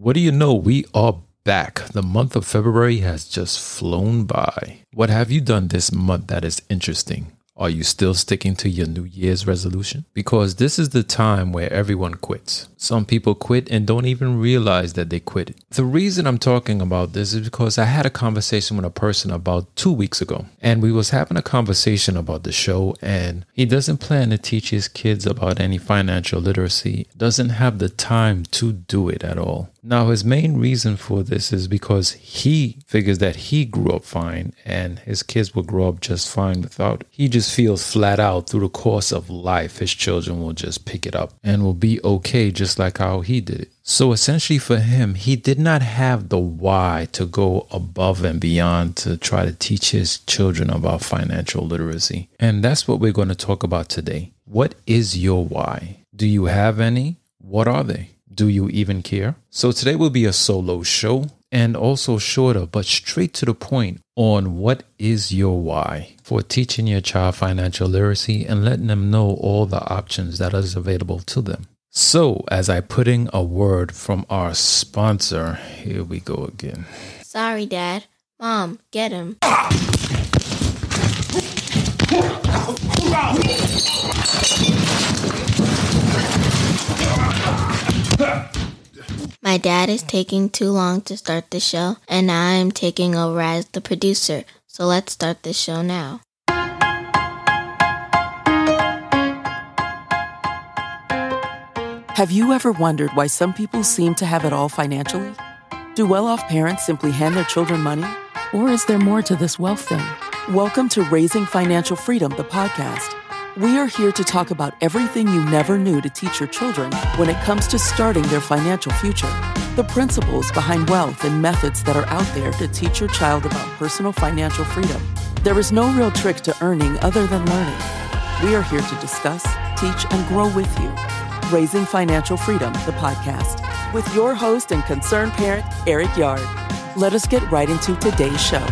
What do you know? We are back. The month of February has just flown by. What have you done this month that is interesting? Are you still sticking to your New Year's resolution? Because this is the time where everyone quits. Some people quit and don't even realize that they quit. The reason I'm talking about this is because I had a conversation with a person about two weeks ago, and we was having a conversation about the show, and he doesn't plan to teach his kids about any financial literacy, doesn't have the time to do it at all. Now, his main reason for this is because he figures that he grew up fine and his kids will grow up just fine without. He just feels flat out through the course of life, his children will just pick it up and will be okay just like how he did it. So essentially, for him, he did not have the why to go above and beyond to try to teach his children about financial literacy. And that's what we're going to talk about today. What is your why? Do you have any? What are they? Do you even care? So today will be a solo show and also shorter, but straight to the point on what is your why for teaching your child financial literacy and letting them know all the options that is available to them. So, as I put in a word from our sponsor, here we go again. Sorry, Dad. Mom, get him. My dad is taking too long to start the show, and I am taking over as the producer. So let's start the show now. Have you ever wondered why some people seem to have it all financially? Do well off parents simply hand their children money? Or is there more to this wealth thing? Welcome to Raising Financial Freedom, the podcast. We are here to talk about everything you never knew to teach your children when it comes to starting their financial future. The principles behind wealth and methods that are out there to teach your child about personal financial freedom. There is no real trick to earning other than learning. We are here to discuss, teach, and grow with you. Raising Financial Freedom, the podcast, with your host and concerned parent, Eric Yard. Let us get right into today's show.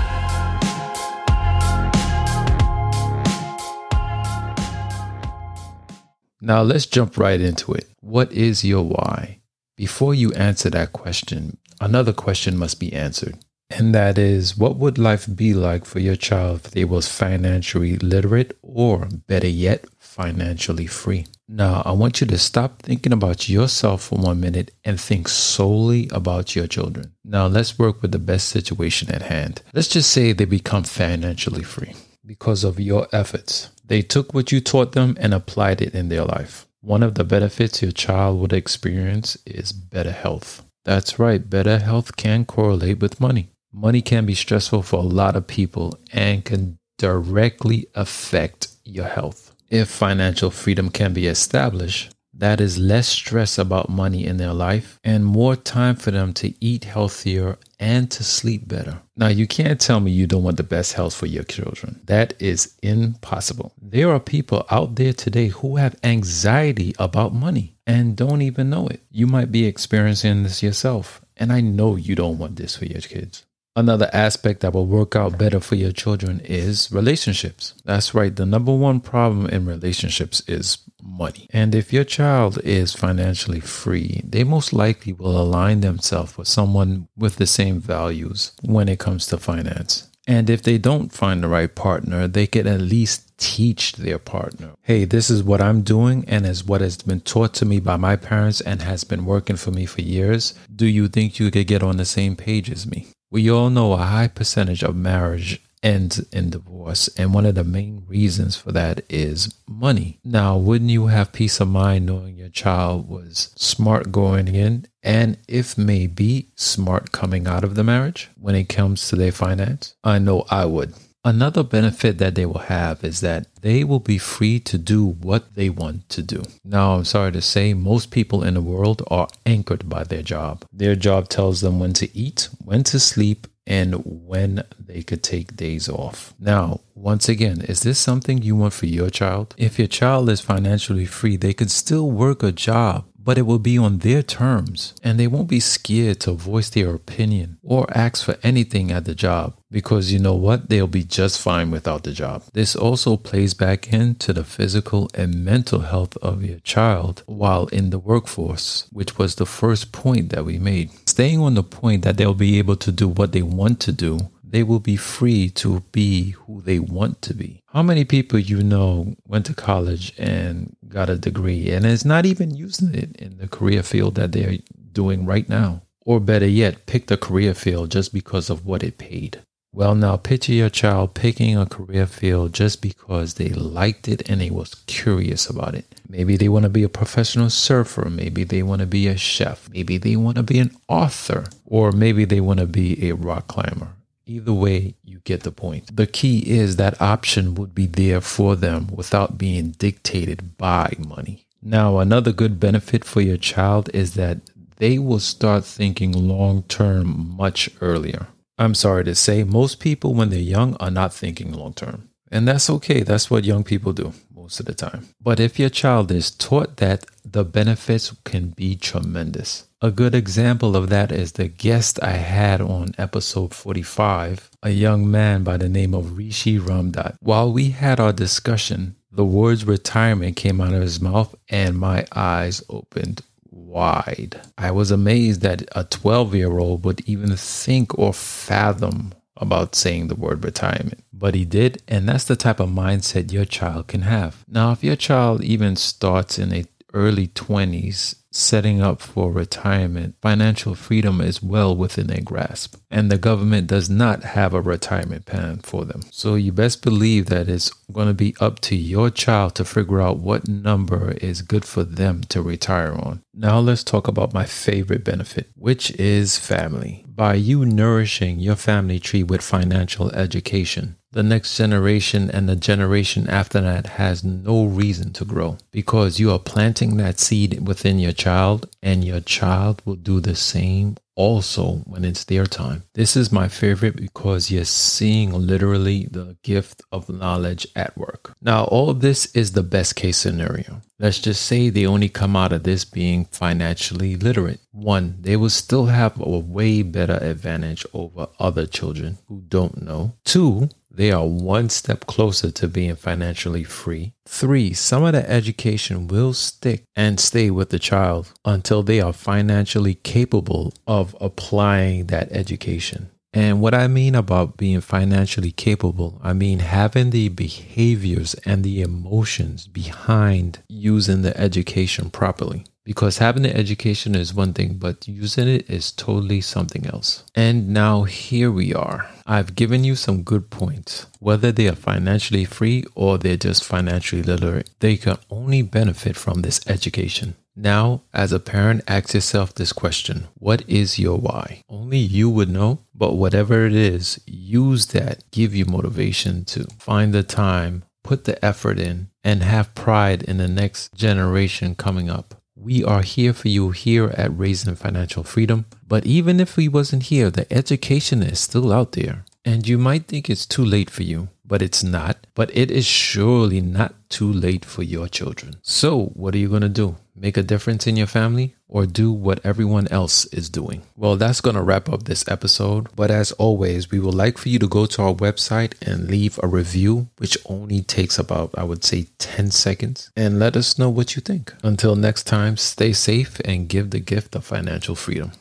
Now let's jump right into it. What is your why? Before you answer that question, another question must be answered. And that is, what would life be like for your child if they was financially literate or better yet, financially free? Now, I want you to stop thinking about yourself for one minute and think solely about your children. Now, let's work with the best situation at hand. Let's just say they become financially free because of your efforts. They took what you taught them and applied it in their life. One of the benefits your child would experience is better health. That's right, better health can correlate with money. Money can be stressful for a lot of people and can directly affect your health. If financial freedom can be established, that is less stress about money in their life and more time for them to eat healthier and to sleep better. Now, you can't tell me you don't want the best health for your children. That is impossible. There are people out there today who have anxiety about money and don't even know it. You might be experiencing this yourself, and I know you don't want this for your kids. Another aspect that will work out better for your children is relationships. That's right. The number one problem in relationships is money. And if your child is financially free, they most likely will align themselves with someone with the same values when it comes to finance. And if they don't find the right partner, they can at least teach their partner hey, this is what I'm doing and is what has been taught to me by my parents and has been working for me for years. Do you think you could get on the same page as me? We all know a high percentage of marriage ends in divorce, and one of the main reasons for that is money. Now, wouldn't you have peace of mind knowing your child was smart going in and, if may be, smart coming out of the marriage when it comes to their finance? I know I would. Another benefit that they will have is that they will be free to do what they want to do. Now, I'm sorry to say, most people in the world are anchored by their job. Their job tells them when to eat, when to sleep, and when they could take days off. Now, once again, is this something you want for your child? If your child is financially free, they could still work a job but it will be on their terms, and they won't be scared to voice their opinion or ask for anything at the job because you know what? They'll be just fine without the job. This also plays back into the physical and mental health of your child while in the workforce, which was the first point that we made. Staying on the point that they'll be able to do what they want to do they will be free to be who they want to be. How many people you know went to college and got a degree and is not even using it in the career field that they're doing right now? Or better yet, picked a career field just because of what it paid. Well, now picture your child picking a career field just because they liked it and they was curious about it. Maybe they want to be a professional surfer. Maybe they want to be a chef. Maybe they want to be an author. Or maybe they want to be a rock climber. Either way, you get the point. The key is that option would be there for them without being dictated by money. Now, another good benefit for your child is that they will start thinking long term much earlier. I'm sorry to say, most people, when they're young, are not thinking long term. And that's okay. That's what young people do most of the time. But if your child is taught that, the benefits can be tremendous. A good example of that is the guest I had on episode 45, a young man by the name of Rishi Ramdat. While we had our discussion, the words retirement came out of his mouth and my eyes opened wide. I was amazed that a 12 year old would even think or fathom about saying the word retirement. But he did, and that's the type of mindset your child can have. Now, if your child even starts in the early 20s setting up for retirement, financial freedom is well within their grasp. And the government does not have a retirement plan for them. So you best believe that it's going to be up to your child to figure out what number is good for them to retire on. Now let's talk about my favorite benefit, which is family. By you nourishing your family tree with financial education, the next generation and the generation after that has no reason to grow because you are planting that seed within your child and your child will do the same also when it's their time. This is my favorite because you're seeing literally the gift of knowledge at work. Now, all this is the best case scenario. Let's just say they only come out of this being financially literate. One, they will still have a way better advantage over other children who don't know. Two, they are one step closer to being financially free. Three, some of the education will stick and stay with the child until they are financially capable of applying that education. And what I mean about being financially capable, I mean having the behaviors and the emotions behind using the education properly because having the education is one thing, but using it is totally something else. And now here we are. I've given you some good points. Whether they are financially free or they're just financially literate, they can only benefit from this education. Now, as a parent, ask yourself this question What is your why? Only you would know, but whatever it is, use that, give you motivation to find the time, put the effort in, and have pride in the next generation coming up. We are here for you here at Raising Financial Freedom. But even if we wasn't here, the education is still out there. And you might think it's too late for you, but it's not. But it is surely not too late for your children. So, what are you going to do? Make a difference in your family or do what everyone else is doing? Well, that's going to wrap up this episode. But as always, we would like for you to go to our website and leave a review, which only takes about, I would say, 10 seconds, and let us know what you think. Until next time, stay safe and give the gift of financial freedom.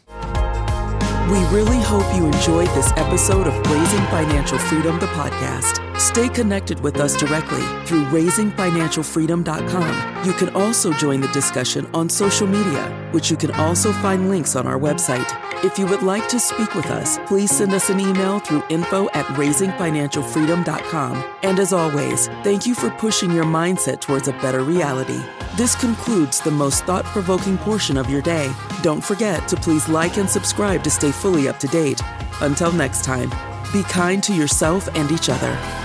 We really hope you enjoyed this episode of Raising Financial Freedom, the podcast. Stay connected with us directly through raisingfinancialfreedom.com. You can also join the discussion on social media, which you can also find links on our website. If you would like to speak with us, please send us an email through info at raisingfinancialfreedom.com. And as always, thank you for pushing your mindset towards a better reality. This concludes the most thought provoking portion of your day. Don't forget to please like and subscribe to stay fully up to date. Until next time, be kind to yourself and each other.